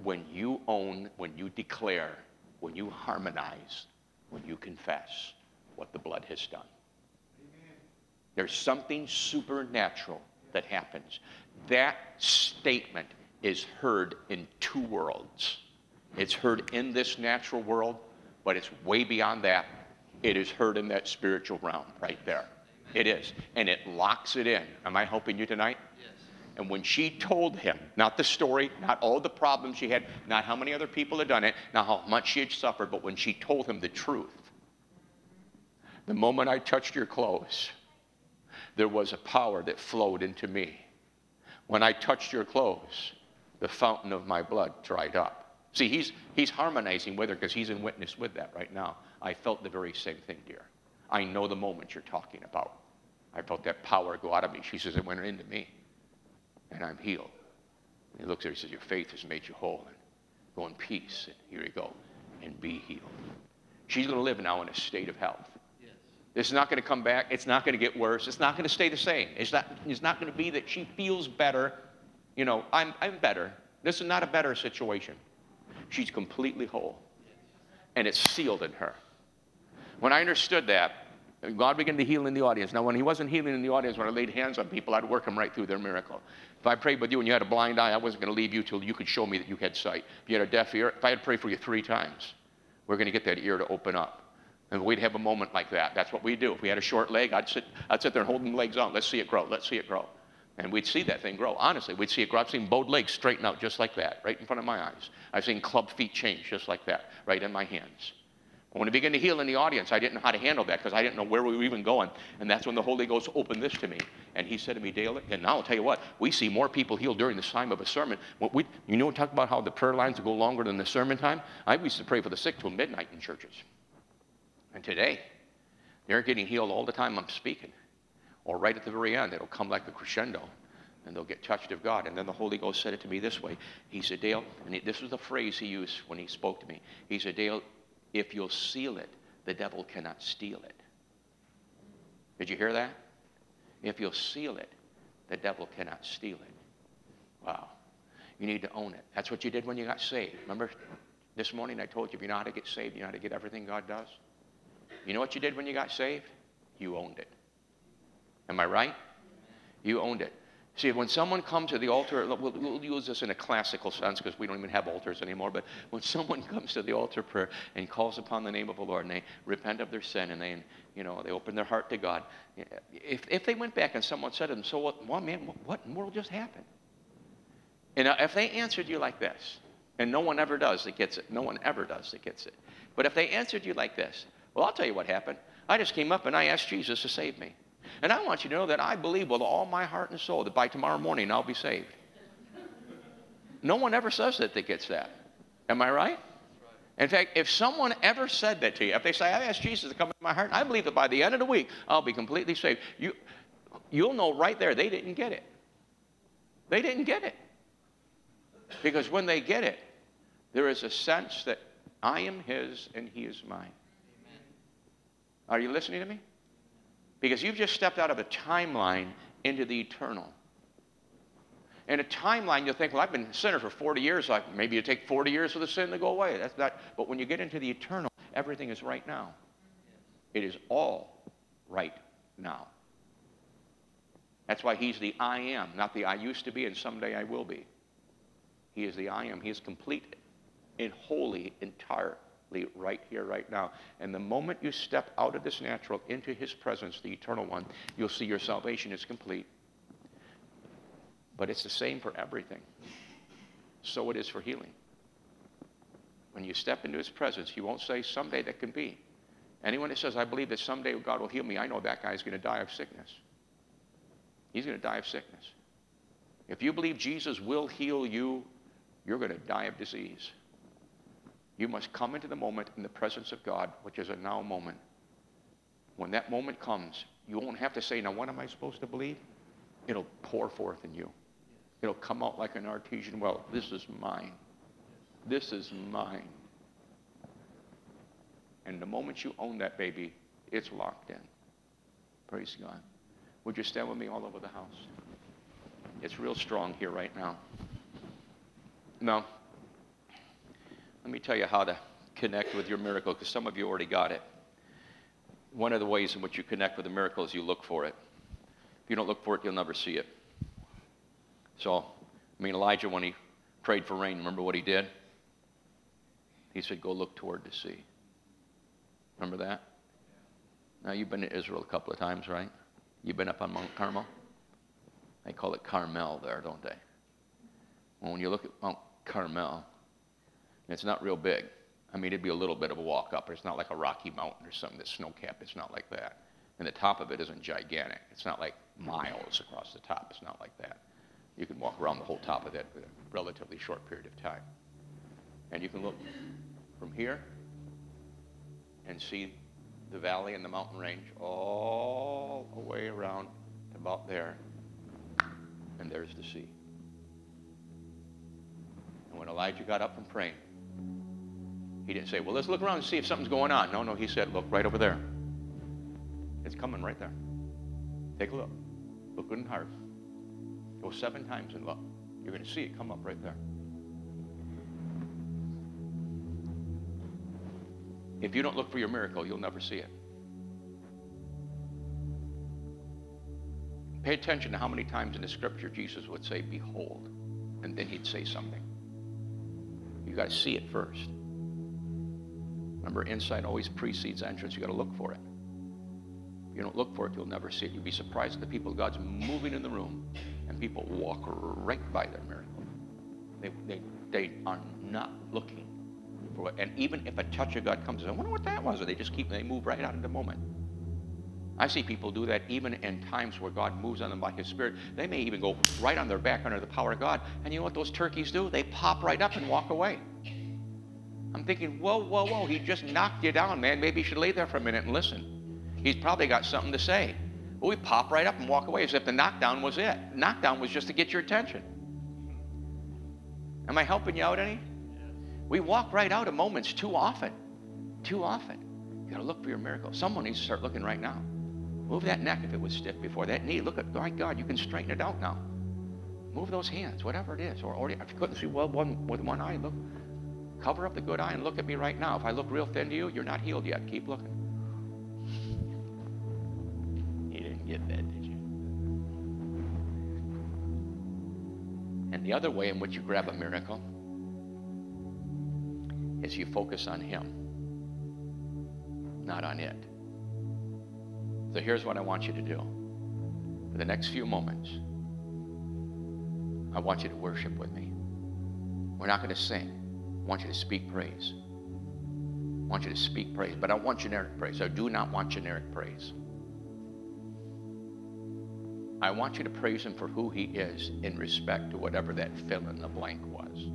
when you own, when you declare, when you harmonize, when you confess what the blood has done. There's something supernatural that happens. That statement is heard in two worlds. It's heard in this natural world, but it's way beyond that. It is heard in that spiritual realm right there. It is. And it locks it in. Am I helping you tonight? Yes. And when she told him, not the story, not all the problems she had, not how many other people had done it, not how much she had suffered, but when she told him the truth, the moment I touched your clothes, there was a power that flowed into me. When I touched your clothes, the fountain of my blood dried up. See, he's, he's harmonizing with her because he's in witness with that right now. I felt the very same thing, dear. I know the moment you're talking about. I felt that power go out of me. She says, It went into me, and I'm healed. And he looks at her and says, Your faith has made you whole. And go in peace. And here you go. And be healed. She's going to live now in a state of health. It's not going to come back. It's not going to get worse. It's not going to stay the same. It's not, it's not going to be that she feels better. You know, I'm, I'm better. This is not a better situation. She's completely whole. And it's sealed in her. When I understood that, God began to heal in the audience. Now, when He wasn't healing in the audience, when I laid hands on people, I'd work them right through their miracle. If I prayed with you and you had a blind eye, I wasn't going to leave you till you could show me that you had sight. If you had a deaf ear, if I had prayed for you three times, we're going to get that ear to open up. And we'd have a moment like that. That's what we do. If we had a short leg, I'd sit, I'd sit there and hold legs on. Let's see it grow. Let's see it grow. And we'd see that thing grow. Honestly, we'd see it grow. I've seen bowed legs straighten out just like that, right in front of my eyes. I've seen club feet change just like that, right in my hands. When it began to heal in the audience, I didn't know how to handle that because I didn't know where we were even going. And that's when the Holy Ghost opened this to me. And he said to me, Dale, and I'll tell you what, we see more people healed during the time of a sermon. We, you know, talk about how the prayer lines go longer than the sermon time? I used to pray for the sick till midnight in churches. And today, they're getting healed all the time I'm speaking. Or right at the very end, it'll come like a crescendo and they'll get touched of God. And then the Holy Ghost said it to me this way. He said, Dale, and this was the phrase he used when he spoke to me. He said, Dale, if you'll seal it, the devil cannot steal it. Did you hear that? If you'll seal it, the devil cannot steal it. Wow. You need to own it. That's what you did when you got saved. Remember this morning I told you if you know how to get saved, you know how to get everything God does? You know what you did when you got saved? You owned it. Am I right? You owned it. See, when someone comes to the altar, we'll, we'll use this in a classical sense because we don't even have altars anymore, but when someone comes to the altar prayer and calls upon the name of the Lord and they repent of their sin and they, you know, they open their heart to God, if, if they went back and someone said to them, so what, well, man, what in the world just happened? And if they answered you like this, and no one ever does that gets it, no one ever does that gets it, but if they answered you like this, well, I'll tell you what happened. I just came up and I asked Jesus to save me. And I want you to know that I believe with all my heart and soul that by tomorrow morning I'll be saved. No one ever says that that gets that. Am I right? In fact, if someone ever said that to you, if they say, I asked Jesus to come into my heart, I believe that by the end of the week I'll be completely saved, you, you'll know right there they didn't get it. They didn't get it. Because when they get it, there is a sense that I am His and He is mine. Are you listening to me? Because you've just stepped out of a timeline into the eternal. In a timeline, you'll think, well, I've been a sinner for 40 years. Like maybe you take 40 years for the sin to go away. That's not, but when you get into the eternal, everything is right now. It is all right now. That's why he's the I am, not the I used to be and someday I will be. He is the I am. He is complete and wholly, entire, right here, right now. And the moment you step out of this natural into his presence, the eternal one, you'll see your salvation is complete. But it's the same for everything. So it is for healing. When you step into his presence, you won't say, someday that can be. Anyone that says, I believe that someday God will heal me, I know that guy's going to die of sickness. He's going to die of sickness. If you believe Jesus will heal you, you're going to die of disease. You must come into the moment in the presence of God, which is a now moment. When that moment comes, you won't have to say, Now, what am I supposed to believe? It'll pour forth in you. It'll come out like an artesian well. This is mine. This is mine. And the moment you own that baby, it's locked in. Praise God. Would you stand with me all over the house? It's real strong here right now. Now, let me tell you how to connect with your miracle, because some of you already got it. One of the ways in which you connect with a miracle is you look for it. If you don't look for it, you'll never see it. So, I mean, Elijah, when he prayed for rain, remember what he did? He said, Go look toward the sea. Remember that? Now, you've been to Israel a couple of times, right? You've been up on Mount Carmel? They call it Carmel there, don't they? Well, when you look at Mount Carmel, it's not real big. I mean, it'd be a little bit of a walk up. It's not like a Rocky Mountain or something that's snow capped. It's not like that. And the top of it isn't gigantic. It's not like miles across the top. It's not like that. You can walk around the whole top of it in a relatively short period of time. And you can look from here and see the valley and the mountain range all the way around about there. And there's the sea. And when Elijah got up from praying, he didn't say, well, let's look around and see if something's going on. No, no, he said, look right over there. It's coming right there. Take a look. Look good and hard. Go seven times and look. You're going to see it come up right there. If you don't look for your miracle, you'll never see it. Pay attention to how many times in the scripture Jesus would say, Behold, and then he'd say something. You got to see it first. Remember, insight always precedes entrance. You got to look for it. If you don't look for it, you'll never see it. You'll be surprised at the people God's moving in the room, and people walk right by their miracle. They, they, they are not looking for it. And even if a touch of God comes, I wonder what that was. Or they just keep, they move right out of the moment. I see people do that even in times where God moves on them by His Spirit. They may even go right on their back under the power of God. And you know what those turkeys do? They pop right up and walk away. I'm thinking, whoa, whoa, whoa, he just knocked you down, man. Maybe you should lay there for a minute and listen. He's probably got something to say. But we pop right up and walk away as if the knockdown was it. Knockdown was just to get your attention. Am I helping you out any? We walk right out of moments too often. Too often. You gotta look for your miracle. Someone needs to start looking right now. Move that neck if it was stiff before. That knee, look at, my God, you can straighten it out now. Move those hands, whatever it is. Or, or if you couldn't see well one, with one eye, look. Cover up the good eye and look at me right now. If I look real thin to you, you're not healed yet. Keep looking. You didn't get that, did you? And the other way in which you grab a miracle is you focus on Him, not on it. So here's what I want you to do. For the next few moments, I want you to worship with me. We're not going to sing. I want you to speak praise. I want you to speak praise, but I want generic praise. I do not want generic praise. I want you to praise him for who he is in respect to whatever that fill in the blank was.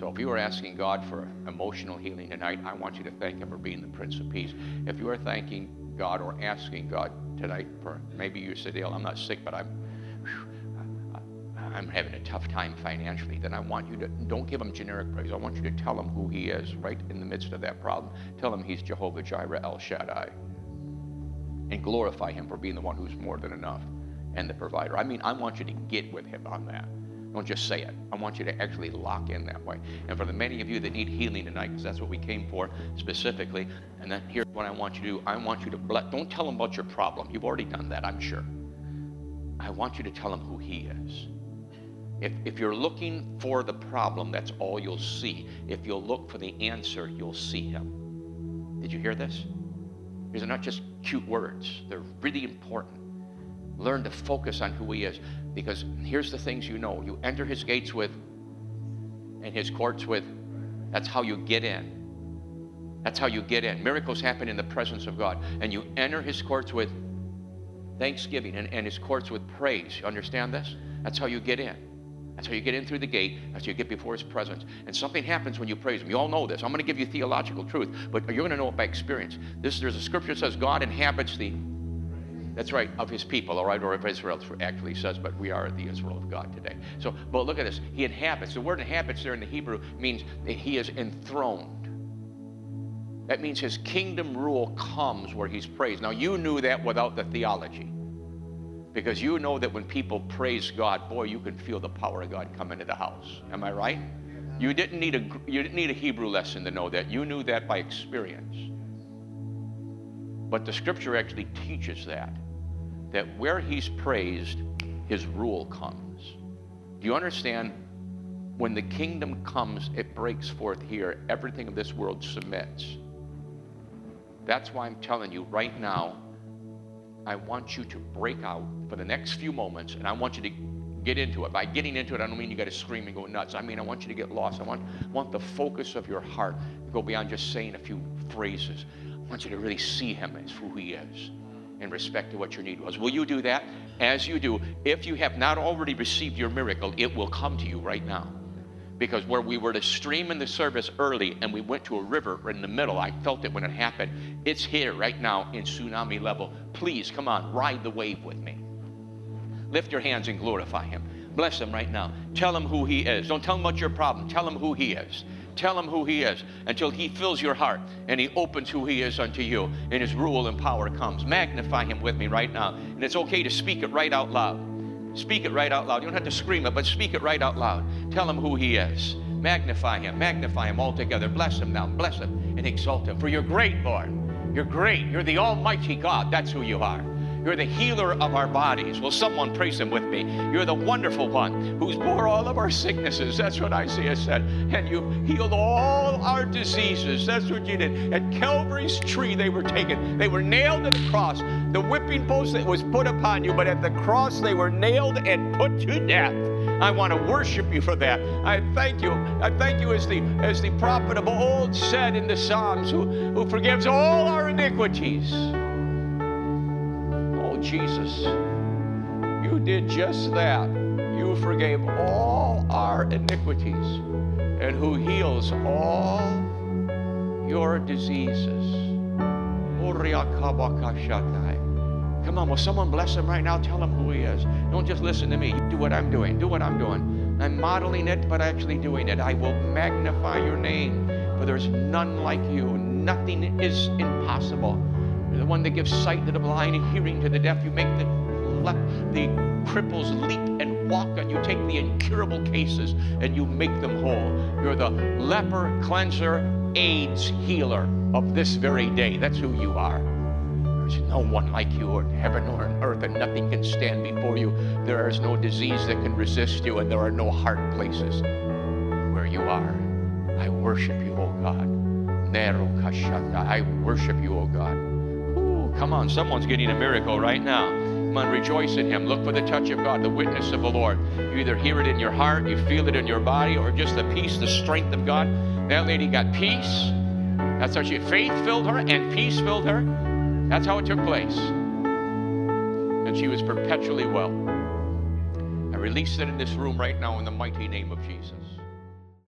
So if you are asking God for emotional healing tonight, I want you to thank him for being the Prince of Peace. If you are thanking God or asking God tonight for maybe you said, Dale, I'm not sick, but I'm I'm having a tough time financially, then I want you to don't give him generic praise. I want you to tell him who he is right in the midst of that problem. Tell him he's Jehovah Jireh El Shaddai. And glorify him for being the one who's more than enough and the provider. I mean, I want you to get with him on that. Don't just say it. I want you to actually lock in that way. And for the many of you that need healing tonight, because that's what we came for specifically, and then here's what I want you to do. I want you to bless. Don't tell them about your problem. You've already done that, I'm sure. I want you to tell them who he is. If, if you're looking for the problem, that's all you'll see. If you'll look for the answer, you'll see him. Did you hear this? These are not just cute words, they're really important. Learn to focus on who he is. Because here's the things you know you enter his gates with, and his courts with. That's how you get in. That's how you get in. Miracles happen in the presence of God. And you enter his courts with thanksgiving and, and his courts with praise. You understand this? That's how you get in. That's how you get in through the gate. That's how you get before his presence. And something happens when you praise him. You all know this. I'm going to give you theological truth, but you're going to know it by experience. This, there's a scripture that says God inhabits the that's right, of his people, all right, or of Israel actually says, but we are the Israel of God today. So, but look at this. He inhabits. The word inhabits there in the Hebrew means that he is enthroned. That means his kingdom rule comes where he's praised. Now, you knew that without the theology. Because you know that when people praise God, boy, you can feel the power of God come into the house. Am I right? You didn't need a, you didn't need a Hebrew lesson to know that. You knew that by experience. But the scripture actually teaches that that where he's praised, his rule comes. Do you understand? When the kingdom comes, it breaks forth here. Everything of this world submits. That's why I'm telling you right now, I want you to break out for the next few moments, and I want you to get into it. By getting into it, I don't mean you got to scream and go nuts. I mean, I want you to get lost. I want, want the focus of your heart to go beyond just saying a few phrases. I want you to really see him as who he is in respect to what your need was. Will you do that? As you do, if you have not already received your miracle, it will come to you right now. Because where we were to stream in the service early and we went to a river in the middle, I felt it when it happened. It's here right now in tsunami level. Please come on, ride the wave with me. Lift your hands and glorify Him. Bless Him right now. Tell Him who He is. Don't tell Him about your problem. Tell Him who He is. Tell him who he is until he fills your heart and he opens who he is unto you and his rule and power comes. Magnify him with me right now. And it's okay to speak it right out loud. Speak it right out loud. You don't have to scream it, but speak it right out loud. Tell him who he is. Magnify him. Magnify him altogether. Bless him now. Bless him and exalt him. For you're great, Lord. You're great. You're the Almighty God. That's who you are. You're the healer of our bodies. Will someone praise him with me? You're the wonderful one who's bore all of our sicknesses. That's what Isaiah said. And you healed all our diseases. That's what you did. At Calvary's tree, they were taken. They were nailed to the cross. the whipping post that was put upon you, but at the cross they were nailed and put to death. I want to worship you for that. I thank you. I thank you as the as the prophet of old said in the Psalms, who, who forgives all our iniquities. Jesus, you did just that. You forgave all our iniquities and who heals all your diseases. Come on, will someone bless him right now? Tell him who he is. Don't just listen to me. Do what I'm doing. Do what I'm doing. I'm modeling it, but actually doing it. I will magnify your name, for there's none like you. Nothing is impossible. You're the one that gives sight to the blind and hearing to the deaf. You make the, the cripples leap and walk, and you take the incurable cases and you make them whole. You're the leper cleanser, AIDS healer of this very day. That's who you are. There's no one like you in heaven or on earth, and nothing can stand before you. There is no disease that can resist you, and there are no hard places where you are. I worship you, O God. Nero I worship you, O God. Come on, someone's getting a miracle right now. Come on, rejoice in Him. Look for the touch of God, the witness of the Lord. You either hear it in your heart, you feel it in your body, or just the peace, the strength of God. That lady got peace. That's how she faith filled her and peace filled her. That's how it took place. And she was perpetually well. I release it in this room right now in the mighty name of Jesus.